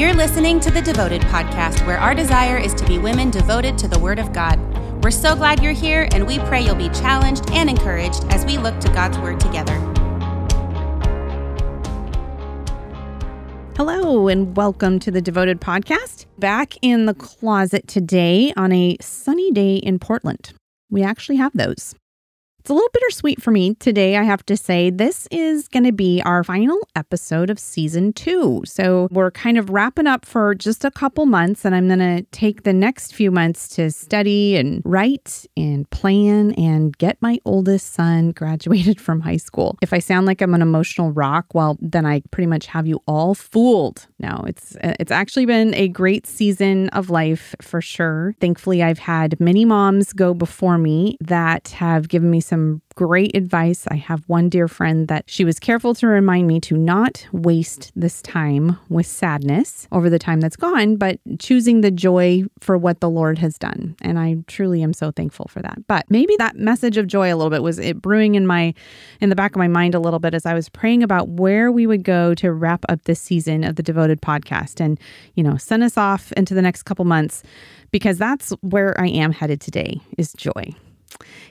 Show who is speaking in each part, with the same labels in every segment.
Speaker 1: You're listening to the Devoted Podcast, where our desire is to be women devoted to the Word of God. We're so glad you're here, and we pray you'll be challenged and encouraged as we look to God's Word together.
Speaker 2: Hello, and welcome to the Devoted Podcast. Back in the closet today on a sunny day in Portland. We actually have those. It's a little bittersweet for me today, I have to say. This is going to be our final episode of season two. So we're kind of wrapping up for just a couple months, and I'm going to take the next few months to study and write and plan and get my oldest son graduated from high school. If I sound like I'm an emotional rock, well, then I pretty much have you all fooled. No, it's it's actually been a great season of life for sure. Thankfully, I've had many moms go before me that have given me some great advice. I have one dear friend that she was careful to remind me to not waste this time with sadness over the time that's gone, but choosing the joy for what the Lord has done. And I truly am so thankful for that. But maybe that message of joy a little bit was it brewing in my in the back of my mind a little bit as I was praying about where we would go to wrap up this season of the Devoted podcast and, you know, send us off into the next couple months because that's where I am headed today is joy.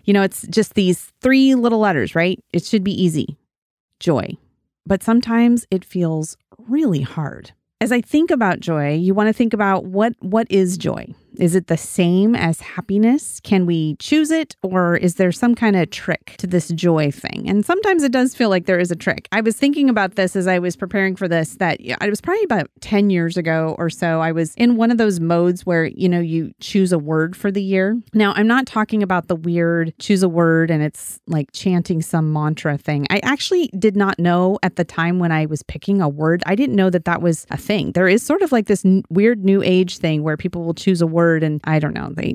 Speaker 2: You know, it's just these three little letters, right? It should be easy joy. But sometimes it feels really hard. As I think about joy, you want to think about what what is joy? Is it the same as happiness? Can we choose it or is there some kind of trick to this joy thing? And sometimes it does feel like there is a trick. I was thinking about this as I was preparing for this that it was probably about 10 years ago or so. I was in one of those modes where, you know, you choose a word for the year. Now, I'm not talking about the weird choose a word and it's like chanting some mantra thing. I actually did not know at the time when I was picking a word, I didn't know that that was a thing. There is sort of like this n- weird new age thing where people will choose a word word and I don't know, they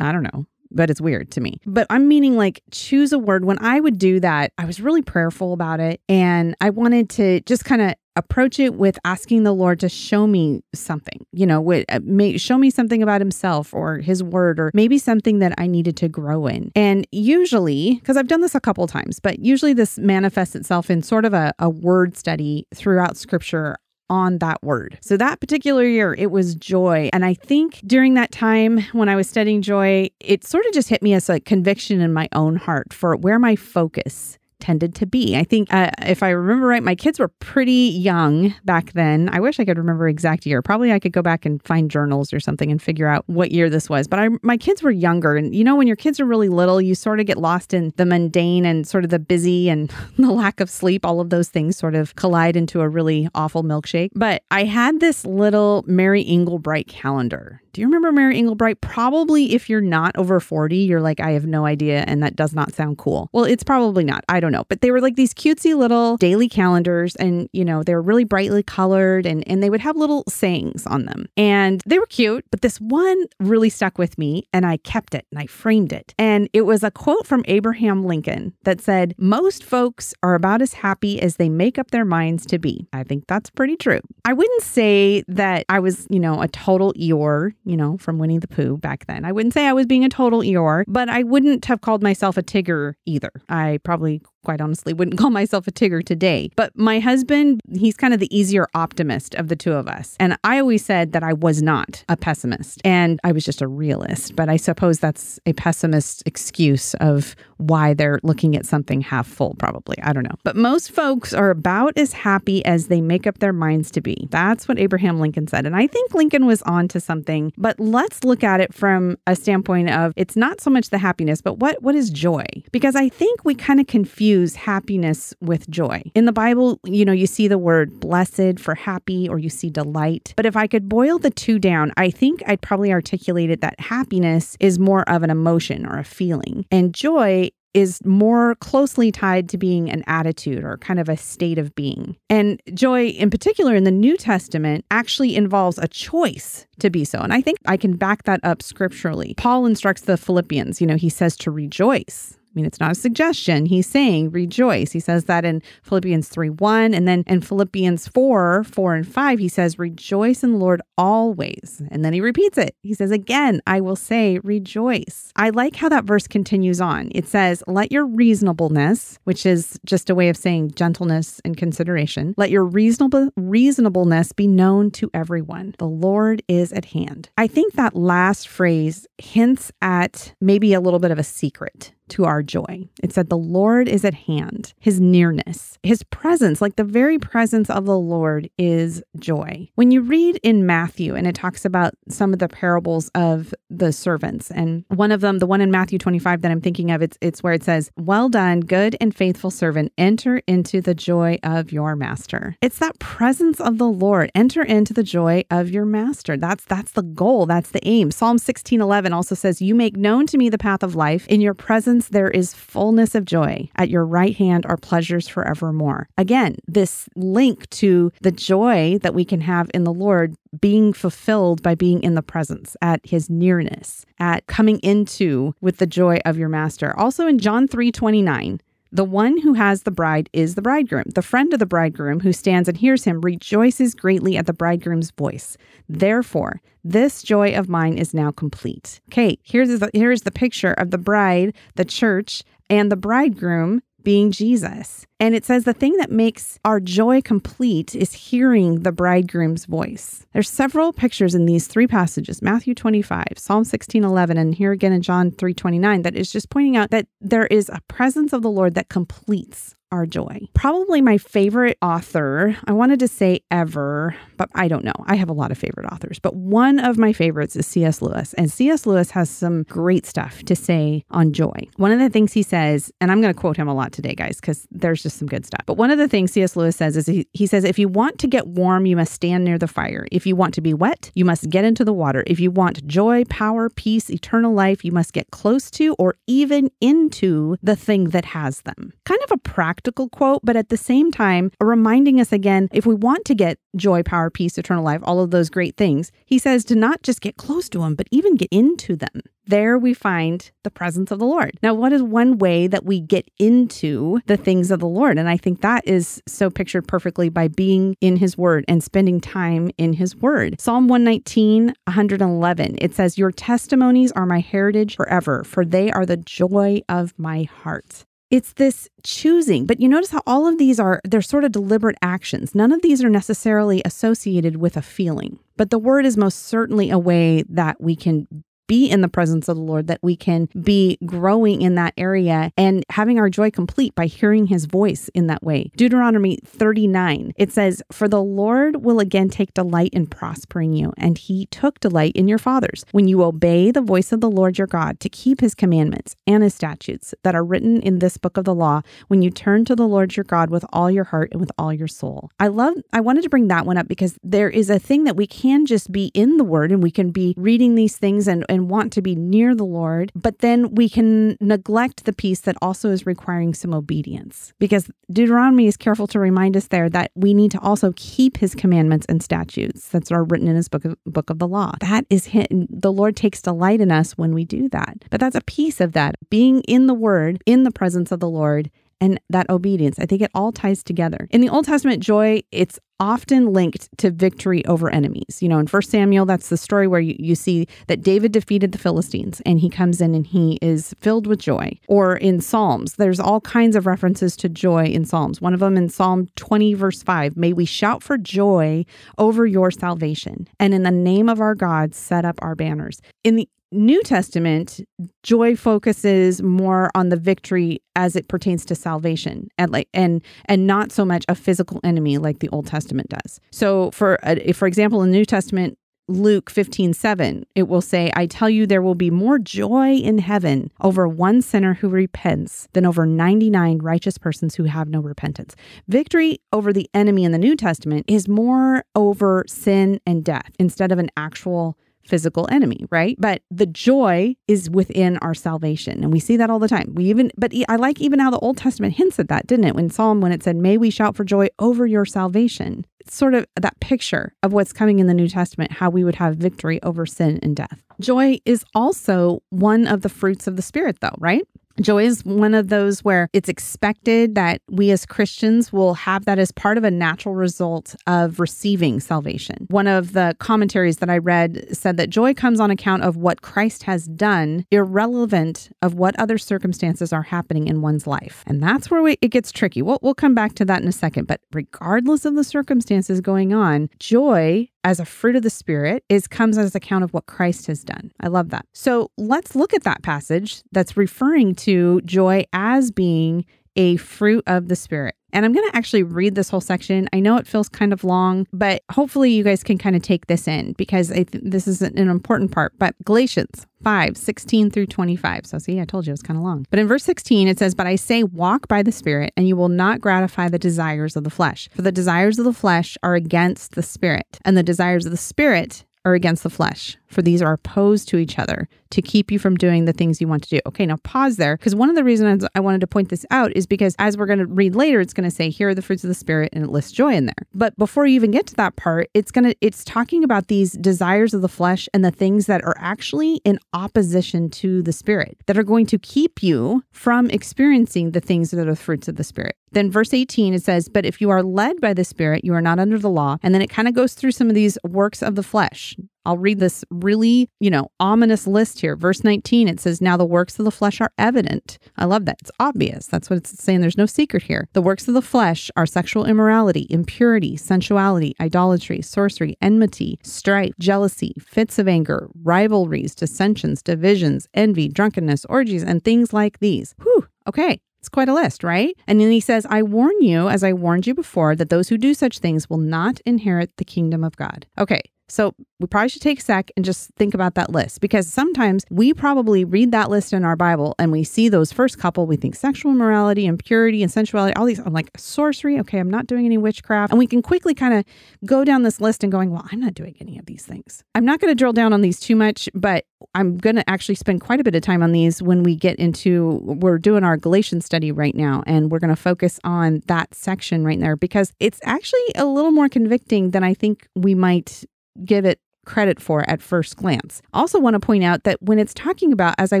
Speaker 2: I don't know but it's weird to me. But I'm meaning like choose a word. When I would do that, I was really prayerful about it. And I wanted to just kind of approach it with asking the Lord to show me something, you know, would uh, may, show me something about himself or his word, or maybe something that I needed to grow in. And usually, because I've done this a couple times, but usually this manifests itself in sort of a, a word study throughout scripture on that word. So that particular year, it was joy. And I think during that time when I was studying joy, it sort of just hit me as a conviction in my own heart for where my focus tended to be. I think, uh, if I remember right, my kids were pretty young back then. I wish I could remember exact year. Probably I could go back and find journals or something and figure out what year this was. But I, my kids were younger, and you know, when your kids are really little, you sort of get lost in the mundane and sort of the busy and the lack of sleep. All of those things sort of collide into a really awful milkshake. But I had this little Mary Engelbreit calendar do you remember Mary Engelbreit? Probably if you're not over 40, you're like, I have no idea, and that does not sound cool. Well, it's probably not. I don't know. But they were like these cutesy little daily calendars, and you know, they were really brightly colored and, and they would have little sayings on them. And they were cute, but this one really stuck with me, and I kept it and I framed it. And it was a quote from Abraham Lincoln that said, Most folks are about as happy as they make up their minds to be. I think that's pretty true. I wouldn't say that I was, you know, a total Eeyore you know, from Winnie the Pooh back then. I wouldn't say I was being a total Eeyore, but I wouldn't have called myself a Tigger either. I probably quite honestly wouldn't call myself a Tigger today. But my husband, he's kind of the easier optimist of the two of us. And I always said that I was not a pessimist and I was just a realist. But I suppose that's a pessimist excuse of why they're looking at something half full, probably. I don't know. But most folks are about as happy as they make up their minds to be. That's what Abraham Lincoln said. And I think Lincoln was on to something. But let's look at it from a standpoint of it's not so much the happiness, but what, what is joy? Because I think we kind of confuse confuse happiness with joy. In the Bible, you know, you see the word blessed for happy or you see delight. But if I could boil the two down, I think I'd probably articulate it that happiness is more of an emotion or a feeling, and joy is more closely tied to being an attitude or kind of a state of being. And joy, in particular in the New Testament, actually involves a choice to be so. And I think I can back that up scripturally. Paul instructs the Philippians, you know, he says to rejoice mean, it's not a suggestion. He's saying rejoice. He says that in Philippians 3 1. And then in Philippians 4 4 and 5, he says, rejoice in the Lord always. And then he repeats it. He says, again, I will say rejoice. I like how that verse continues on. It says, let your reasonableness, which is just a way of saying gentleness and consideration, let your reasonable reasonableness be known to everyone. The Lord is at hand. I think that last phrase hints at maybe a little bit of a secret to our joy. It said, The Lord is at hand, his nearness, his presence, like the very presence of the Lord is joy. When you read in Matthew and it talks about some of the parables of the servants, and one of them, the one in Matthew 25 that I'm thinking of, it's, it's where it says, Well done, good and faithful servant, enter into the joy of your master. It's that presence of the Lord. Enter into the joy of your master. That's that's the goal. That's the aim. Psalm 16 11 also says, You make known to me the path of life. In your presence presence there is fullness of joy. At your right hand are pleasures forevermore. Again, this link to the joy that we can have in the Lord being fulfilled by being in the presence, at his nearness, at coming into with the joy of your master. Also in John 3 29, the one who has the bride is the bridegroom. The friend of the bridegroom who stands and hears him rejoices greatly at the bridegroom's voice. Therefore, this joy of mine is now complete. Okay, here's the, here's the picture of the bride, the church, and the bridegroom being Jesus. And it says the thing that makes our joy complete is hearing the bridegroom's voice. There's several pictures in these three passages, Matthew 25, Psalm 16, 11, and here again in John 3, 29, that is just pointing out that there is a presence of the Lord that completes our joy. Probably my favorite author, I wanted to say ever, but I don't know. I have a lot of favorite authors, but one of my favorites is C.S. Lewis. And C.S. Lewis has some great stuff to say on joy. One of the things he says, and I'm going to quote him a lot today, guys, because there's just some good stuff. But one of the things C.S. Lewis says is he, he says, if you want to get warm, you must stand near the fire. If you want to be wet, you must get into the water. If you want joy, power, peace, eternal life, you must get close to or even into the thing that has them. Kind of a practice quote, but at the same time, reminding us again if we want to get joy, power, peace, eternal life, all of those great things, he says to not just get close to them, but even get into them. There we find the presence of the Lord. Now, what is one way that we get into the things of the Lord? And I think that is so pictured perfectly by being in his word and spending time in his word. Psalm 119, 111, it says, Your testimonies are my heritage forever, for they are the joy of my heart. It's this choosing, but you notice how all of these are, they're sort of deliberate actions. None of these are necessarily associated with a feeling, but the word is most certainly a way that we can be in the presence of the Lord, that we can be growing in that area and having our joy complete by hearing his voice in that way. Deuteronomy 39, it says, For the Lord will again take delight in prospering you, and he took delight in your fathers. When you obey the voice of the Lord your God to keep his commandments and his statutes that are written in this book of the law, when you turn to the Lord your God with all your heart and with all your soul. I love, I wanted to bring that one up because there is a thing that we can just be in the word and we can be reading these things and and want to be near the Lord, but then we can neglect the piece that also is requiring some obedience. Because Deuteronomy is careful to remind us there that we need to also keep his commandments and statutes that are written in his book of, book of the law. That is him. The Lord takes delight in us when we do that. But that's a piece of that, being in the word, in the presence of the Lord and that obedience. I think it all ties together. In the Old Testament, joy, it's often linked to victory over enemies. You know, in 1 Samuel, that's the story where you, you see that David defeated the Philistines and he comes in and he is filled with joy. Or in Psalms, there's all kinds of references to joy in Psalms. One of them in Psalm 20, verse 5 May we shout for joy over your salvation, and in the name of our God, set up our banners. In the New Testament, joy focuses more on the victory as it pertains to salvation and like and and not so much a physical enemy like the Old Testament does. So for uh, for example in the New Testament Luke 15, 7, it will say, I tell you, there will be more joy in heaven over one sinner who repents than over 99 righteous persons who have no repentance. Victory over the enemy in the New Testament is more over sin and death instead of an actual physical enemy, right? But the joy is within our salvation. And we see that all the time. We even, but I like even how the Old Testament hints at that, didn't it? When Psalm, when it said, May we shout for joy over your salvation. It's sort of that picture of what's coming in the New Testament, how we would have victory over sin and death. Joy is also one of the fruits of the Spirit, though, right? Joy is one of those where it's expected that we as Christians will have that as part of a natural result of receiving salvation. One of the commentaries that I read said that joy comes on account of what Christ has done, irrelevant of what other circumstances are happening in one's life. And that's where we, it gets tricky. We'll, we'll come back to that in a second. But regardless of the circumstances going on, joy as a fruit of the spirit is comes as account of what Christ has done. I love that. So let's look at that passage that's referring to joy as being a fruit of the spirit. And I'm going to actually read this whole section. I know it feels kind of long, but hopefully you guys can kind of take this in because I th- this is an important part. But Galatians 5, 16 through 25. So, see, I told you it was kind of long. But in verse 16, it says, But I say, walk by the Spirit, and you will not gratify the desires of the flesh. For the desires of the flesh are against the Spirit, and the desires of the Spirit are against the flesh, for these are opposed to each other to keep you from doing the things you want to do. Okay, now pause there because one of the reasons I wanted to point this out is because as we're going to read later, it's going to say, here are the fruits of the spirit and it lists joy in there. But before you even get to that part, it's going to, it's talking about these desires of the flesh and the things that are actually in opposition to the spirit that are going to keep you from experiencing the things that are the fruits of the spirit. Then verse 18, it says, But if you are led by the Spirit, you are not under the law. And then it kind of goes through some of these works of the flesh. I'll read this really, you know, ominous list here. Verse 19, it says, Now the works of the flesh are evident. I love that. It's obvious. That's what it's saying. There's no secret here. The works of the flesh are sexual immorality, impurity, sensuality, idolatry, sorcery, enmity, strife, jealousy, fits of anger, rivalries, dissensions, divisions, envy, drunkenness, orgies, and things like these. Whew. Okay. It's quite a list, right? And then he says, I warn you, as I warned you before, that those who do such things will not inherit the kingdom of God. Okay, so we probably should take a sec and just think about that list because sometimes we probably read that list in our Bible and we see those first couple, we think sexual immorality, impurity, and sensuality, all these, I'm like sorcery. Okay, I'm not doing any witchcraft. And we can quickly kind of go down this list and going, well, I'm not doing any of these things. I'm not going to drill down on these too much, but I'm going to actually spend quite a bit of time on these when we get into, we're doing our Galatian study right now, and we're going to focus on that section right there because it's actually a little more convicting than I think we might give it credit for at first glance. Also, want to point out that when it's talking about, as I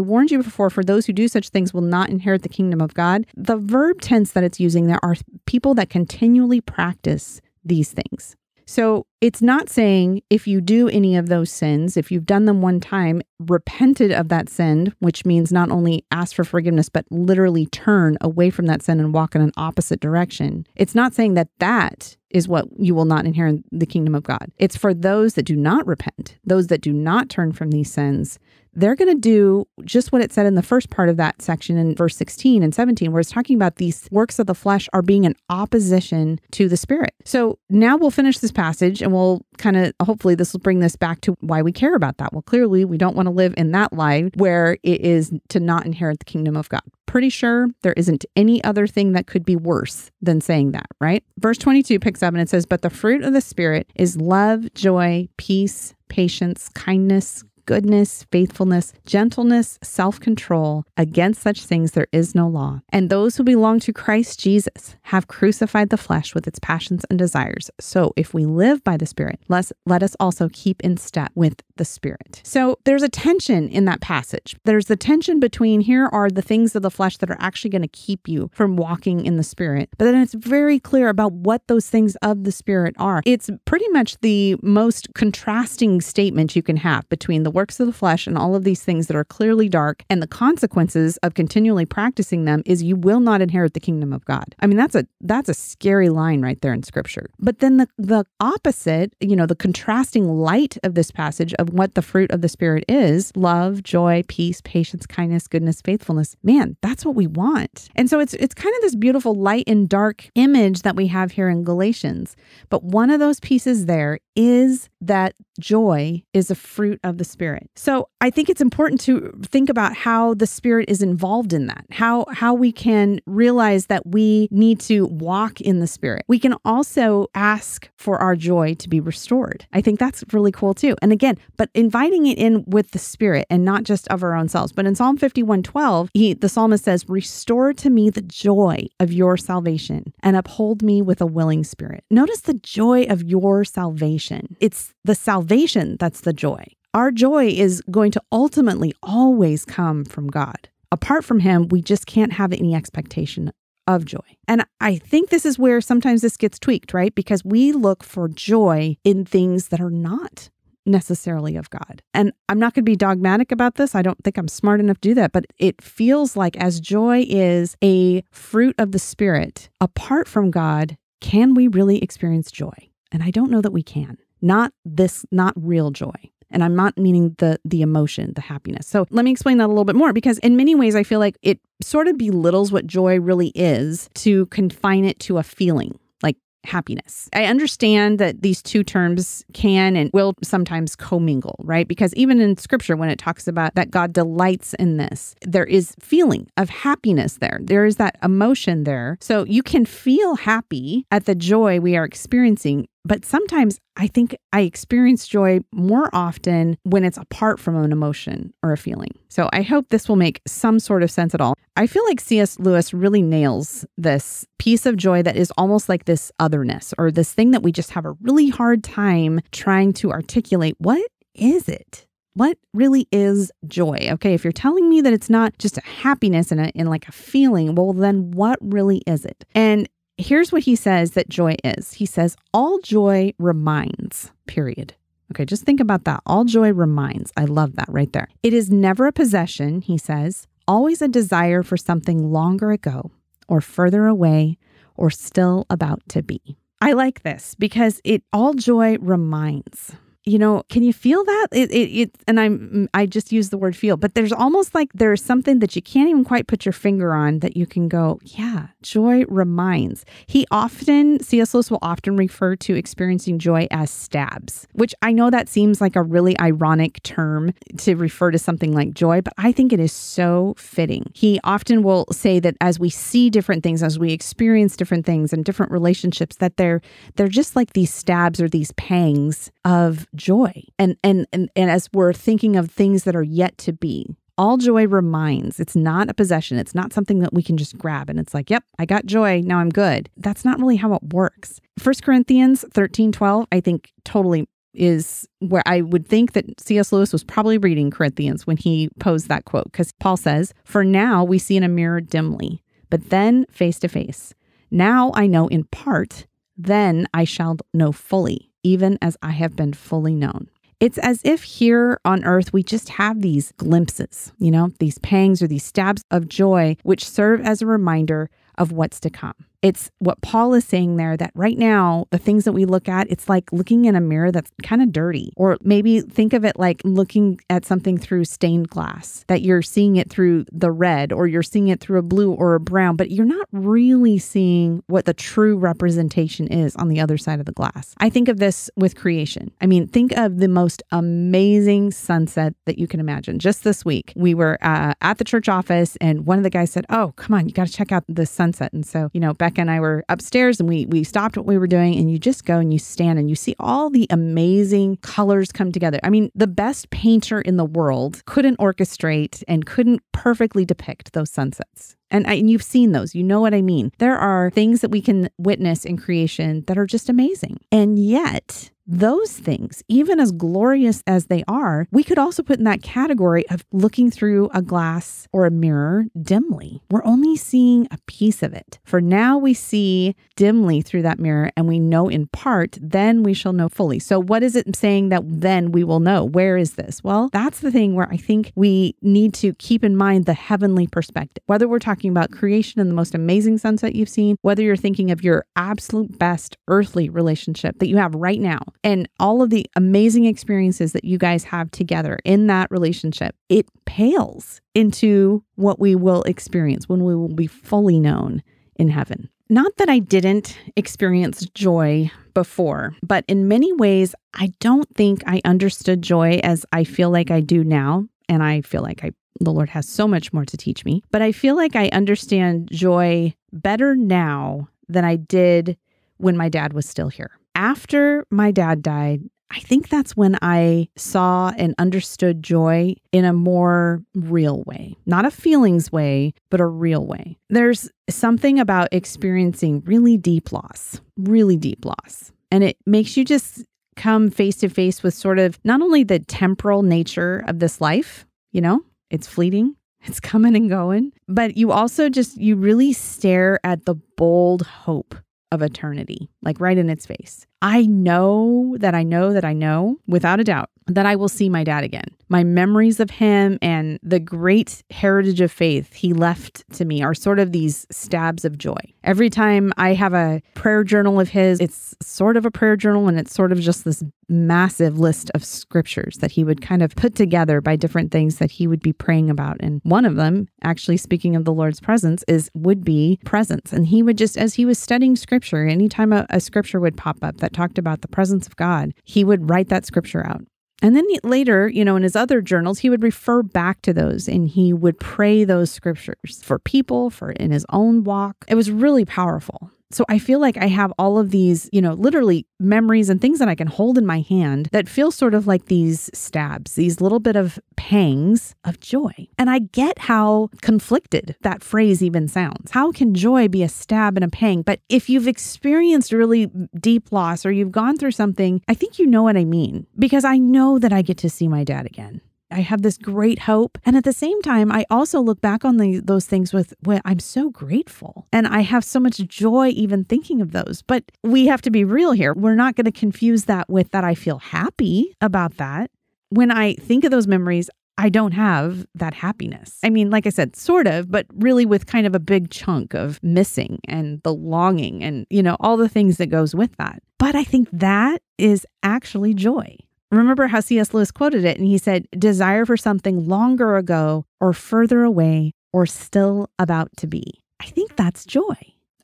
Speaker 2: warned you before, for those who do such things will not inherit the kingdom of God, the verb tense that it's using there are people that continually practice these things. So it's not saying if you do any of those sins, if you've done them one time, repented of that sin, which means not only ask for forgiveness, but literally turn away from that sin and walk in an opposite direction. It's not saying that that is what you will not inherit the kingdom of God. It's for those that do not repent, those that do not turn from these sins, they're going to do just what it said in the first part of that section in verse 16 and 17, where it's talking about these works of the flesh are being in opposition to the spirit. So now we'll finish this passage and we'll kind of hopefully this will bring this back to why we care about that. Well, clearly, we don't want to live in that life where it is to not inherit the kingdom of God. Pretty sure there isn't any other thing that could be worse than saying that, right? Verse 22 picks up and it says, But the fruit of the Spirit is love, joy, peace, patience, kindness, goodness, faithfulness, gentleness, self control. Against such things there is no law. And those who belong to Christ Jesus have crucified the flesh with its passions and desires. So if we live by the Spirit, let let us also keep in step with the Spirit. So there's a tension in that passage. There's the tension between here are the things of the flesh that are actually going to keep you from walking in the Spirit. But then it's very clear about what those things of the Spirit are. It's pretty much the most contrasting statement you can have between the works of the flesh and all of these things that are clearly dark and the consequences of continually practicing them is you will not inherit the kingdom of God. I mean that's a that's a scary line right there in scripture. But then the the opposite, you know, the contrasting light of this passage of what the fruit of the spirit is, love, joy, peace, patience, kindness, goodness, faithfulness. Man, that's what we want. And so it's it's kind of this beautiful light and dark image that we have here in Galatians. But one of those pieces there is that joy is a fruit of the spirit. So I think it's important to think about how the spirit is involved in that. How how we can realize that we need to walk in the spirit. We can also ask for our joy to be restored. I think that's really cool too. And again, but inviting it in with the spirit and not just of our own selves. But in Psalm 51:12, he the psalmist says, "Restore to me the joy of your salvation and uphold me with a willing spirit." Notice the joy of your salvation. It's the salvation that's the joy. Our joy is going to ultimately always come from God. apart from Him, we just can't have any expectation of joy. And I think this is where sometimes this gets tweaked, right? Because we look for joy in things that are not necessarily of God. And I'm not going to be dogmatic about this. I don't think I'm smart enough to do that, but it feels like as joy is a fruit of the Spirit, apart from God, can we really experience joy? And I don't know that we can. Not this, not real joy. And I'm not meaning the the emotion, the happiness. So let me explain that a little bit more because in many ways I feel like it sort of belittles what joy really is to confine it to a feeling like happiness. I understand that these two terms can and will sometimes commingle, right? Because even in scripture, when it talks about that God delights in this, there is feeling of happiness there. There is that emotion there. So you can feel happy at the joy we are experiencing but sometimes I think I experience joy more often when it's apart from an emotion or a feeling. So I hope this will make some sort of sense at all. I feel like C.S. Lewis really nails this piece of joy that is almost like this otherness or this thing that we just have a really hard time trying to articulate. What is it? what really is joy? Okay, if you're telling me that it's not just a happiness and, a, and like a feeling, well, then what really is it? And here's what he says that joy is he says, All joy reminds, period. Okay, just think about that. All joy reminds. I love that right there. It is never a possession, he says, always a desire for something longer ago or further away or still about to be. I like this because it all joy reminds you know can you feel that? It, it, it, and i'm i just use the word feel but there's almost like there's something that you can't even quite put your finger on that you can go yeah joy reminds. He often cs lewis will often refer to experiencing joy as stabs which i know that seems like a really ironic term to refer to something like joy but i think it is so fitting. He often will say that as we see different things as we experience different things and different relationships that they're they're just like these stabs or these pangs of joy. And, and and and as we're thinking of things that are yet to be, all joy reminds. It's not a possession. It's not something that we can just grab and it's like, yep, I got joy, now I'm good. That's not really how it works. First Corinthians 13, 12, I think totally is where I would think that C.S. Lewis was probably reading Corinthians when he posed that quote, because Paul says, For now we see in a mirror dimly, but then face to face. Now I know in part, then I shall know fully, even as I have been fully known. It's as if here on earth we just have these glimpses, you know, these pangs or these stabs of joy, which serve as a reminder of what's to come. It's what Paul is saying there that right now, the things that we look at, it's like looking in a mirror that's kind of dirty. Or maybe think of it like looking at something through stained glass, that you're seeing it through the red or you're seeing it through a blue or a brown, but you're not really seeing what the true representation is on the other side of the glass. I think of this with creation. I mean, think of the most amazing sunset that you can imagine. Just this week, we were uh, at the church office and one of the guys said, Oh, come on, you got to check out the sunset. And so, you know, back And I were upstairs and we we stopped what we were doing and you just go and you stand and you see all the amazing colors come together. I mean, the best painter in the world couldn't orchestrate and couldn't perfectly depict those sunsets. And, I, and you've seen those. You know what I mean. There are things that we can witness in creation that are just amazing. And yet, those things, even as glorious as they are, we could also put in that category of looking through a glass or a mirror dimly. We're only seeing a piece of it. For now, we see dimly through that mirror and we know in part, then we shall know fully. So, what is it saying that then we will know? Where is this? Well, that's the thing where I think we need to keep in mind the heavenly perspective. Whether we're talking about creation and the most amazing sunset you've seen, whether you're thinking of your absolute best earthly relationship that you have right now, and all of the amazing experiences that you guys have together in that relationship, it pales into what we will experience when we will be fully known in heaven. Not that I didn't experience joy before, but in many ways, I don't think I understood joy as I feel like I do now. And I feel like I the Lord has so much more to teach me. But I feel like I understand joy better now than I did when my dad was still here after my dad died, I think that's when I saw and understood joy in a more real way, not a feelings way, but a real way. There's something about experiencing really deep loss, really deep loss. And it makes you just come face to face with sort of not only the temporal nature of this life, you know, it's fleeting, It's coming and going. But you also just, you really stare at the bold hope of eternity, like right in its face. I know that I know that I know without a doubt that I will see my dad again. My memories of him and the great heritage of faith he left to me are sort of these stabs of joy. Every time I have a prayer journal of his, it's sort of a prayer journal and it's sort of just this massive list of scriptures that he would kind of put together by different things that he would be praying about. And one of them, actually speaking of the Lord's presence, is would be presence. And he would just, as he was studying scripture, anytime a, a scripture would pop up that talked about the presence of God, he would write that scripture out. And then later, you know, in his other journals, he would refer back to those and he would pray those scriptures for people, for in his own walk. It was really powerful. So I feel like I have all of these, you know, literally memories and things that I can hold in my hand that feel sort of like these stabs, these little bit of pangs of joy. And I get how conflicted that phrase even sounds. How can joy be a stab and a pang? But if you've experienced really deep loss or you've gone through something, I think you know what I mean because I know that I get to see my dad again. I have this great hope. And at the same time, I also look back on the, those things with, well, I'm so grateful. And I have so much joy even thinking of those. But we have to be real here. We're not going to confuse that with that I feel happy about that. When I think of those memories, I don't have that happiness. I mean, like I said, sort of, but really with kind of a big chunk of missing and the longing and, you know, all the things that goes with that. But I think that is actually joy. Remember how C.S. Lewis quoted it, and he said, Desire for something longer ago, or further away, or still about to be. I think that's joy.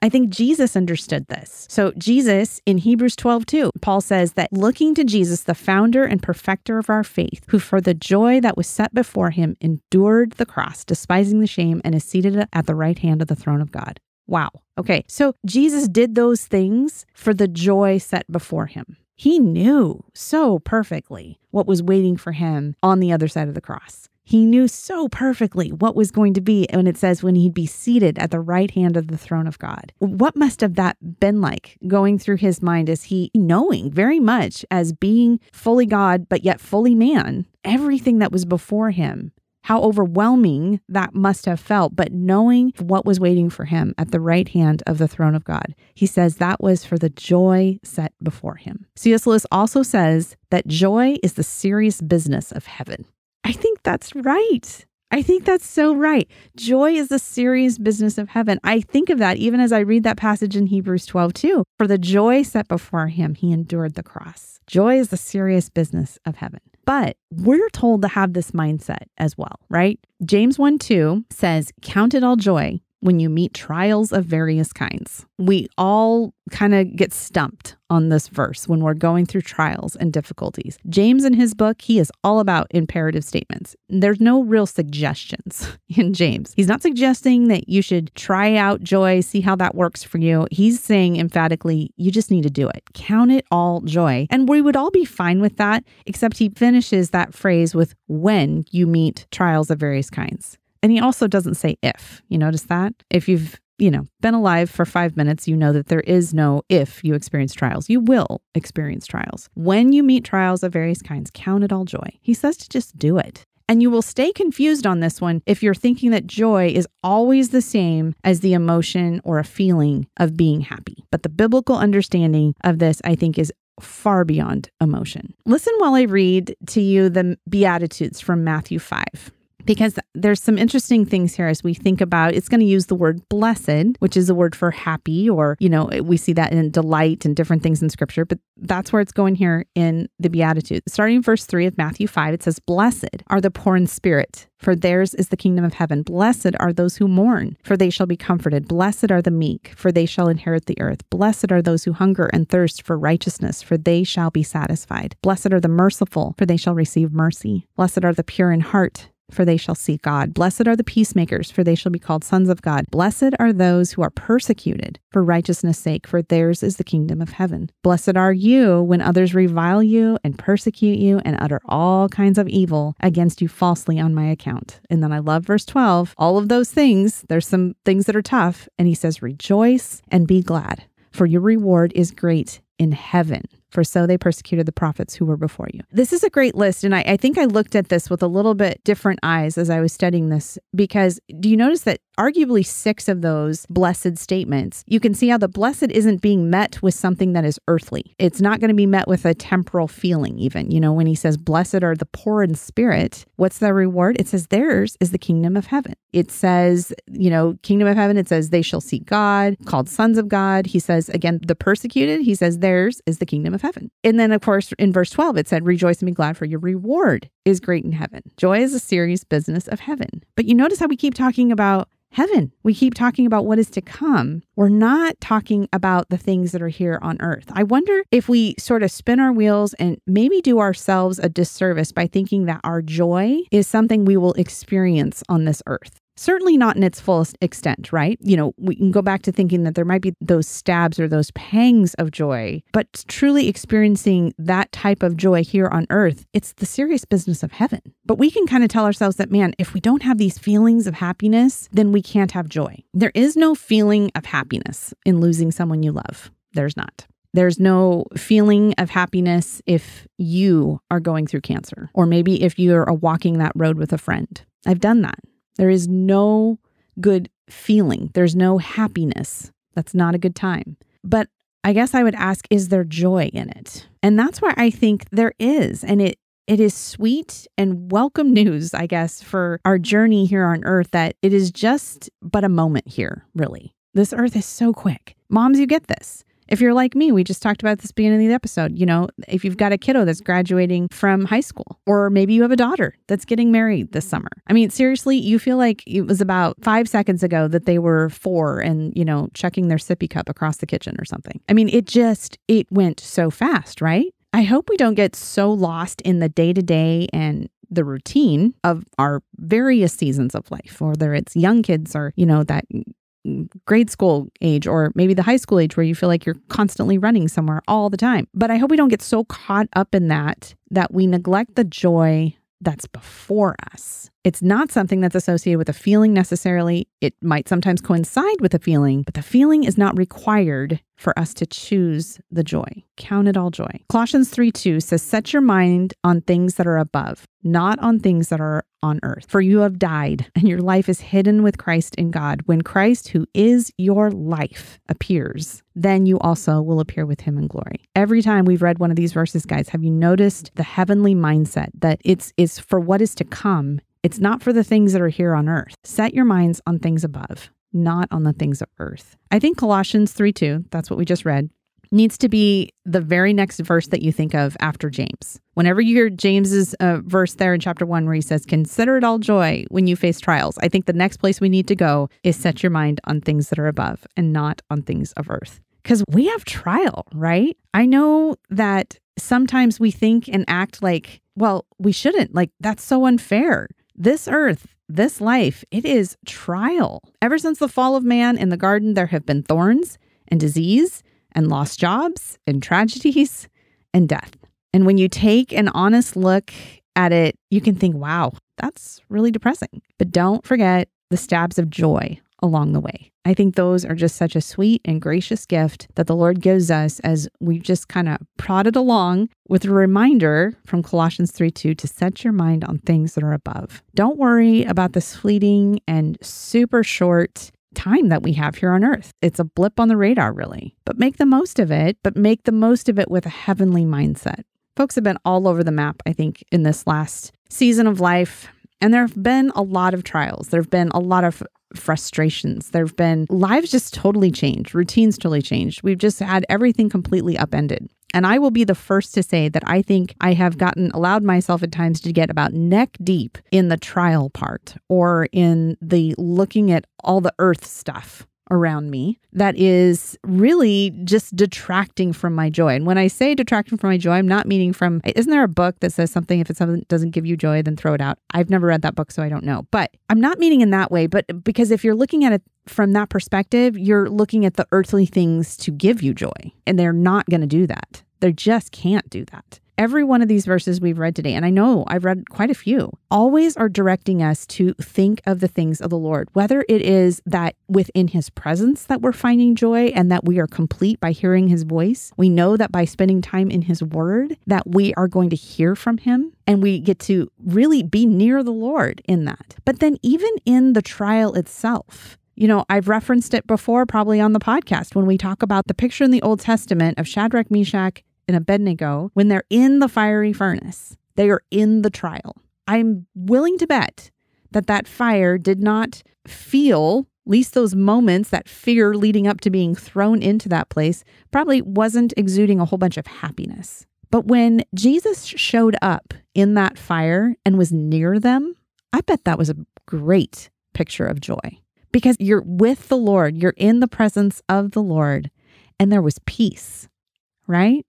Speaker 2: I think Jesus understood this. So, Jesus in Hebrews 12, 2, Paul says that looking to Jesus, the founder and perfecter of our faith, who for the joy that was set before him endured the cross, despising the shame, and is seated at the right hand of the throne of God. Wow. Okay. So, Jesus did those things for the joy set before him. He knew so perfectly what was waiting for him on the other side of the cross. He knew so perfectly what was going to be when it says when he'd be seated at the right hand of the throne of God. What must have that been like going through his mind as he knowing very much as being fully God but yet fully man, everything that was before him how overwhelming that must have felt, but knowing what was waiting for him at the right hand of the throne of God. He says that was for the joy set before him. C.S. Lewis also says that joy is the serious business of heaven. I think that's right. I think that's so right. Joy is the serious business of heaven. I think of that even as I read that passage in Hebrews 12, too. For the joy set before him, he endured the cross. Joy is the serious business of heaven. But we're told to have this mindset as well, right? James 1 2 says, Count it all joy when you meet trials of various kinds. We all kind of get stumped on this verse when we're going through trials and difficulties. James, in his book, he is all about imperative statements. There's no real suggestions in James. He's not suggesting that you should try out joy, see how that works for you. He's saying emphatically, you just need to do it. Count it all joy. And we would all be fine with that, except he finishes that phrase with when you meet trials of various kinds. And he also doesn't say if. You notice that? If you've you know, been alive for five minutes, you know that there is no if you experience trials. You will experience trials. When you meet trials of various kinds, count it all joy. He says to just do it. And you will stay confused on this one if you're thinking that joy is always the same as the emotion or a feeling of being happy. But the biblical understanding of this, I think, is far beyond emotion. Listen while I read to you the Beatitudes from Matthew 5 because there's some interesting things here as we think about it's going to use the word blessed which is a word for happy or you know we see that in delight and different things in scripture but that's where it's going here in the beatitude starting in verse 3 of matthew 5 it says blessed are the poor in spirit for theirs is the kingdom of heaven. Blessed are those who mourn for they shall be comforted. Blessed are the meek for they shall inherit the earth. Blessed are those who hunger and thirst for righteousness for they shall be satisfied. Blessed are the merciful for they shall receive mercy. Blessed are the pure in heart for they shall see God. Blessed are the peacemakers, for they shall be called sons of God. Blessed are those who are persecuted for righteousness' sake, for theirs is the kingdom of heaven. Blessed are you when others revile you and persecute you and utter all kinds of evil against you falsely on my account. And then I love verse 12. All of those things, there's some things that are tough. And he says, Rejoice and be glad, for your reward is great in heaven for so they persecuted the prophets who were before you. This is a great list. And I, I think I looked at this with a little bit different eyes as I was studying this because do you notice that arguably six of those blessed statements, you can see how the blessed isn't being met with something that is earthly. It's not going to be met with a temporal feeling, even. You know, when he says, Blessed are the poor in spirit, what's the reward? It says, Theirs is the kingdom of heaven. It says, you know, kingdom of heaven, it says, They shall see God, called sons of God. He says, again, the persecuted, he says, Theirs is the kingdom of heaven. And then, of course, in verse 12, it said, Rejoice and be glad, for your reward is great in heaven. Joy is a serious business of heaven. But you notice how we keep talking about heaven. We keep talking about what is to come. We're not talking about the things that are here on earth. I wonder if we sort of spin our wheels and maybe do ourselves a disservice by thinking that our joy is something we will experience on this earth certainly not in its fullest extent, right? You know, we can go back to thinking that there might be those stabs or those pangs of joy, but truly experiencing that type of joy here on earth, it's the serious business of heaven. But we can kind of tell ourselves that, man, if we don't have these feelings of happiness, then we can't have joy. There is no feeling of happiness in losing someone you love. There's not. There's no feeling of happiness if you are going through cancer, or maybe if you're walking that road with a friend. I've done that. There is no good feeling, there's no happiness. That's not a good time. But I guess I would ask, is there joy in it? And that's why I think there is. And it it is sweet and welcome news, I guess, for our journey here on earth that it is just but a moment here, really. This earth is so quick. Moms, you get this. If you're like me, we just talked about this beginning of the episode, you know, if you've got a kiddo that's graduating from high school, or maybe you have a daughter that's getting married this summer. I mean, seriously, you feel like it was about five seconds ago that they were four and, you know, chucking their sippy cup across the kitchen or something. I mean, it just, it went so fast, right? I hope we don't get so lost in the day to day and the routine of our various seasons of life, whether it's young kids or, you know, that grade school age or maybe the high school age where you feel like you're constantly running somewhere all the time. But I hope we don't get so caught up in that that we neglect the joy that's before us. It's not something that's associated with a feeling necessarily. It might sometimes coincide with a feeling, but the feeling is not required for us to choose the joy. Count it all joy. Colossians 3 2 says, Set your mind on things that are above, not on things that are on earth. For you have died, and your life is hidden with Christ in God. When Christ, who is your life, appears, then you also will appear with him in glory. Every time we've read one of these verses, guys, have you noticed the heavenly mindset that it's, it's for what is to come it's not for the things that are here on earth. Set your minds on things above, not on the things of earth. I think Colossians 3 2, that's what we just read, needs to be the very next verse that you think of after James. Whenever you hear James's uh, verse there in chapter 1 where he says consider it all joy when you face trials, I think the next place we need to go is set your mind on things that are above and not on things of earth. Cuz we have trial, right? I know that sometimes we think and act like, well, we shouldn't. Like that's so unfair. This earth, this life, it is trial. Ever since the fall of man in the garden, there have been thorns and disease and lost jobs and tragedies and death. And when you take an honest look at it, you can think, wow, that's really depressing. But don't forget the stabs of joy along the way. I think those are just such a sweet and gracious gift that the Lord gives us as we just kind of prodded along with a reminder from Colossians 3 2 to set your mind on things that are above. Don't worry about this fleeting and super short time that we have here on earth. It's a blip on the radar, really. But make the most of it, but make the most of it with a heavenly mindset. Folks have been all over the map, I think, in this last season of life. And there have been a lot of trials. There have been a lot of frustrations. There have been lives just totally changed, routines totally changed. We've just had everything completely upended. And I will be the first to say that I think I have gotten allowed myself at times to get about neck deep in the trial part or in the looking at all the earth stuff around me that is really just detracting from my joy. And when I say detracting from my joy, I'm not meaning from, isn't there a book that says something, if it's something doesn't give you joy, then throw it out? I've never read that book, so I don't know. But I'm not meaning in that way, but because if you're looking at it from that perspective, you're looking at the earthly things to give you joy, and they're not going to do that. They just can't do that. Every one of these verses we've read today, and I know I've read quite a few, always are directing us to think of the things of the Lord, whether it is that within his presence that we're finding joy and that we are complete by hearing his voice. We know that by spending time in his word that we are going to hear from him and we get to really be near the Lord in that. But then even in the trial itself, you know, I've referenced it before, probably on the podcast, when we talk about the picture in the Old Testament of Shadrach, Meshach, and Abednego when they're in the fiery furnace. They are in the trial. I'm willing to bet that that fire did not feel, at least those moments, that fear leading up to being thrown into that place, probably wasn't exuding a whole bunch of happiness. But when Jesus showed up in that fire and was near them, I bet that was a great picture of joy because you're with the Lord, you're in the presence of the Lord, and there was peace, right?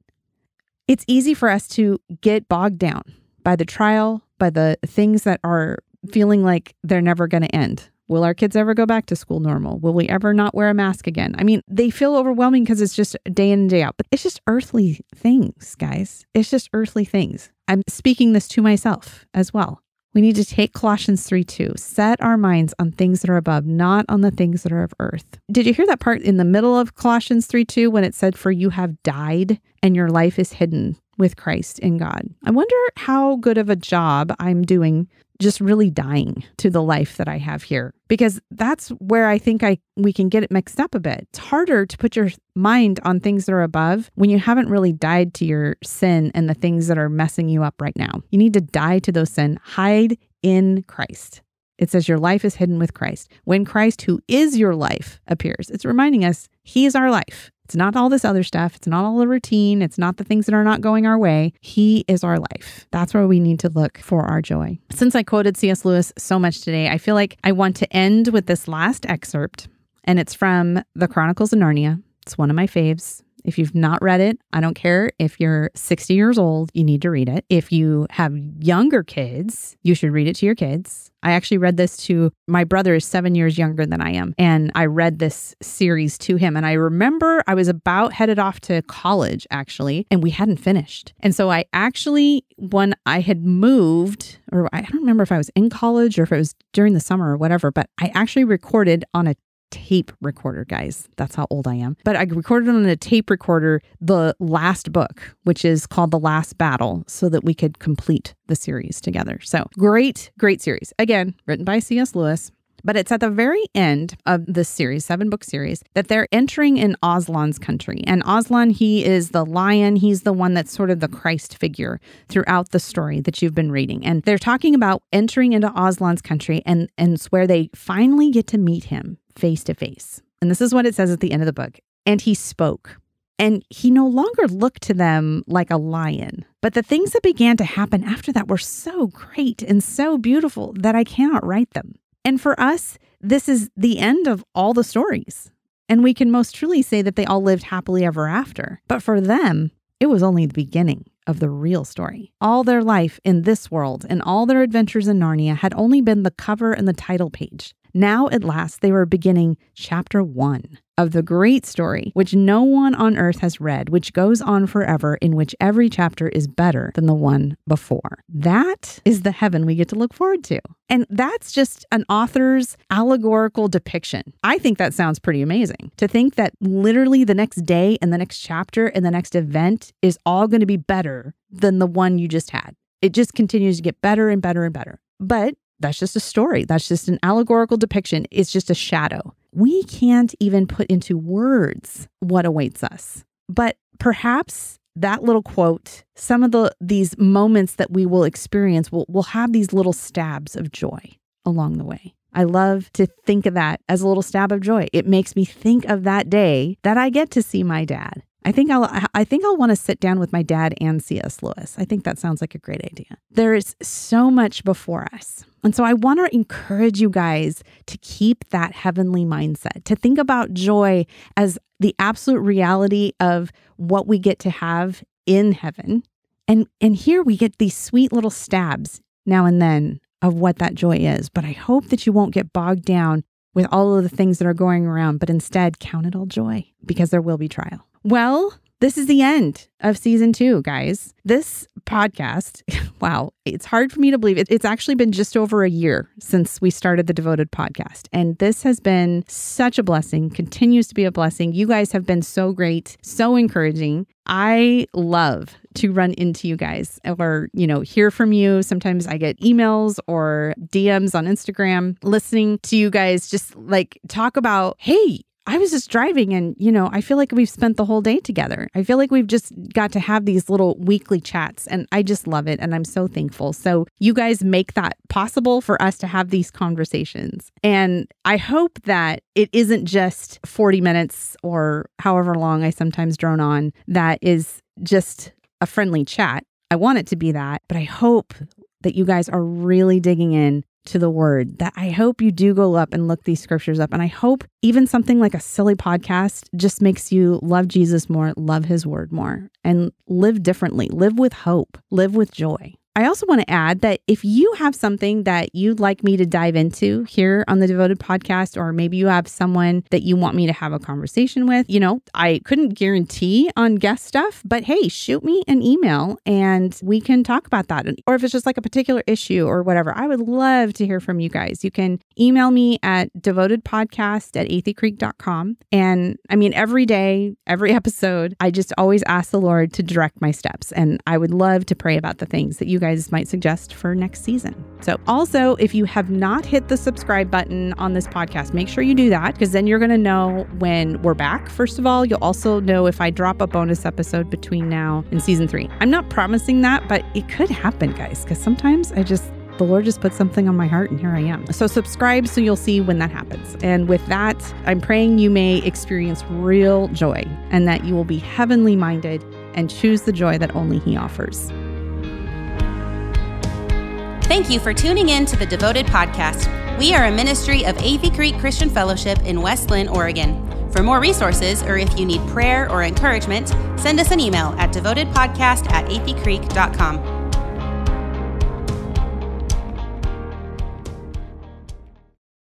Speaker 2: It's easy for us to get bogged down by the trial, by the things that are feeling like they're never going to end. Will our kids ever go back to school normal? Will we ever not wear a mask again? I mean, they feel overwhelming because it's just day in and day out, but it's just earthly things, guys. It's just earthly things. I'm speaking this to myself as well. We need to take Colossians 3 2, set our minds on things that are above, not on the things that are of earth. Did you hear that part in the middle of Colossians 3 2 when it said, For you have died and your life is hidden with Christ in God? I wonder how good of a job I'm doing just really dying to the life that I have here because that's where I think I we can get it mixed up a bit. It's harder to put your mind on things that are above when you haven't really died to your sin and the things that are messing you up right now. You need to die to those sin, hide in Christ. It says your life is hidden with Christ. When Christ, who is your life, appears, it's reminding us he is our life. It's not all this other stuff. It's not all the routine. It's not the things that are not going our way. He is our life. That's where we need to look for our joy. Since I quoted C.S. Lewis so much today, I feel like I want to end with this last excerpt, and it's from The Chronicles of Narnia. It's one of my faves. If you've not read it, I don't care if you're 60 years old, you need to read it. If you have younger kids, you should read it to your kids. I actually read this to my brother is 7 years younger than I am and I read this series to him and I remember I was about headed off to college actually and we hadn't finished. And so I actually when I had moved or I don't remember if I was in college or if it was during the summer or whatever, but I actually recorded on a tape recorder, guys. That's how old I am. But I recorded on a tape recorder the last book, which is called The Last Battle, so that we could complete the series together. So great, great series. Again, written by C.S. Lewis. But it's at the very end of this series, seven book series, that they're entering in Aslan's country. And Aslan, he is the lion. He's the one that's sort of the Christ figure throughout the story that you've been reading. And they're talking about entering into Aslan's country, and, and it's where they finally get to meet him face to face. And this is what it says at the end of the book. And he spoke. And he no longer looked to them like a lion. But the things that began to happen after that were so great and so beautiful that I cannot write them. And for us, this is the end of all the stories. And we can most truly say that they all lived happily ever after. But for them, it was only the beginning of the real story. All their life in this world and all their adventures in Narnia had only been the cover and the title page. Now, at last, they were beginning chapter one of the great story, which no one on earth has read, which goes on forever, in which every chapter is better than the one before. That is the heaven we get to look forward to. And that's just an author's allegorical depiction. I think that sounds pretty amazing to think that literally the next day and the next chapter and the next event is all going to be better than the one you just had. It just continues to get better and better and better. But that's just a story. That's just an allegorical depiction. It's just a shadow. We can't even put into words what awaits us. But perhaps that little quote, some of the these moments that we will experience will will have these little stabs of joy along the way. I love to think of that as a little stab of joy. It makes me think of that day that I get to see my dad. I think I'll I think I'll want to sit down with my dad and C.S. Lewis. I think that sounds like a great idea. There is so much before us. And so I want to encourage you guys to keep that heavenly mindset, to think about joy as the absolute reality of what we get to have in heaven. And and here we get these sweet little stabs now and then of what that joy is. But I hope that you won't get bogged down with all of the things that are going around, but instead count it all joy because there will be trial. Well, this is the end of season two, guys. This podcast. Wow, it's hard for me to believe. It, it's actually been just over a year since we started the Devoted podcast. And this has been such a blessing, continues to be a blessing. You guys have been so great, so encouraging. I love to run into you guys or, you know, hear from you. Sometimes I get emails or DMs on Instagram listening to you guys just like talk about, hey, I was just driving and, you know, I feel like we've spent the whole day together. I feel like we've just got to have these little weekly chats and I just love it. And I'm so thankful. So, you guys make that possible for us to have these conversations. And I hope that it isn't just 40 minutes or however long I sometimes drone on that is just a friendly chat. I want it to be that, but I hope that you guys are really digging in to the word that I hope you do go up and look these scriptures up. And I hope even something like a silly podcast just makes you love Jesus more, love his word more, and live differently, live with hope, live with joy. I also want to add that if you have something that you'd like me to dive into here on the Devoted podcast, or maybe you have someone that you want me to have a conversation with, you know, I couldn't guarantee on guest stuff, but hey, shoot me an email and we can talk about that. Or if it's just like a particular issue or whatever, I would love to hear from you guys. You can email me at devotedpodcast at atheycreek.com. And I mean, every day, every episode, I just always ask the Lord to direct my steps. And I would love to pray about the things that you guys might suggest for next season. So, also, if you have not hit the subscribe button on this podcast, make sure you do that because then you're going to know when we're back. First of all, you'll also know if I drop a bonus episode between now and season three. I'm not promising that, but it could happen, guys, because sometimes I just the Lord just put something on my heart, and here I am. So, subscribe so you'll see when that happens. And with that, I'm praying you may experience real joy and that you will be heavenly minded and choose the joy that only He offers.
Speaker 1: Thank you for tuning in to the Devoted Podcast. We are a ministry of Athey Creek Christian Fellowship in West Linn, Oregon. For more resources, or if you need prayer or encouragement, send us an email at devotedpodcast at atheycreek.com.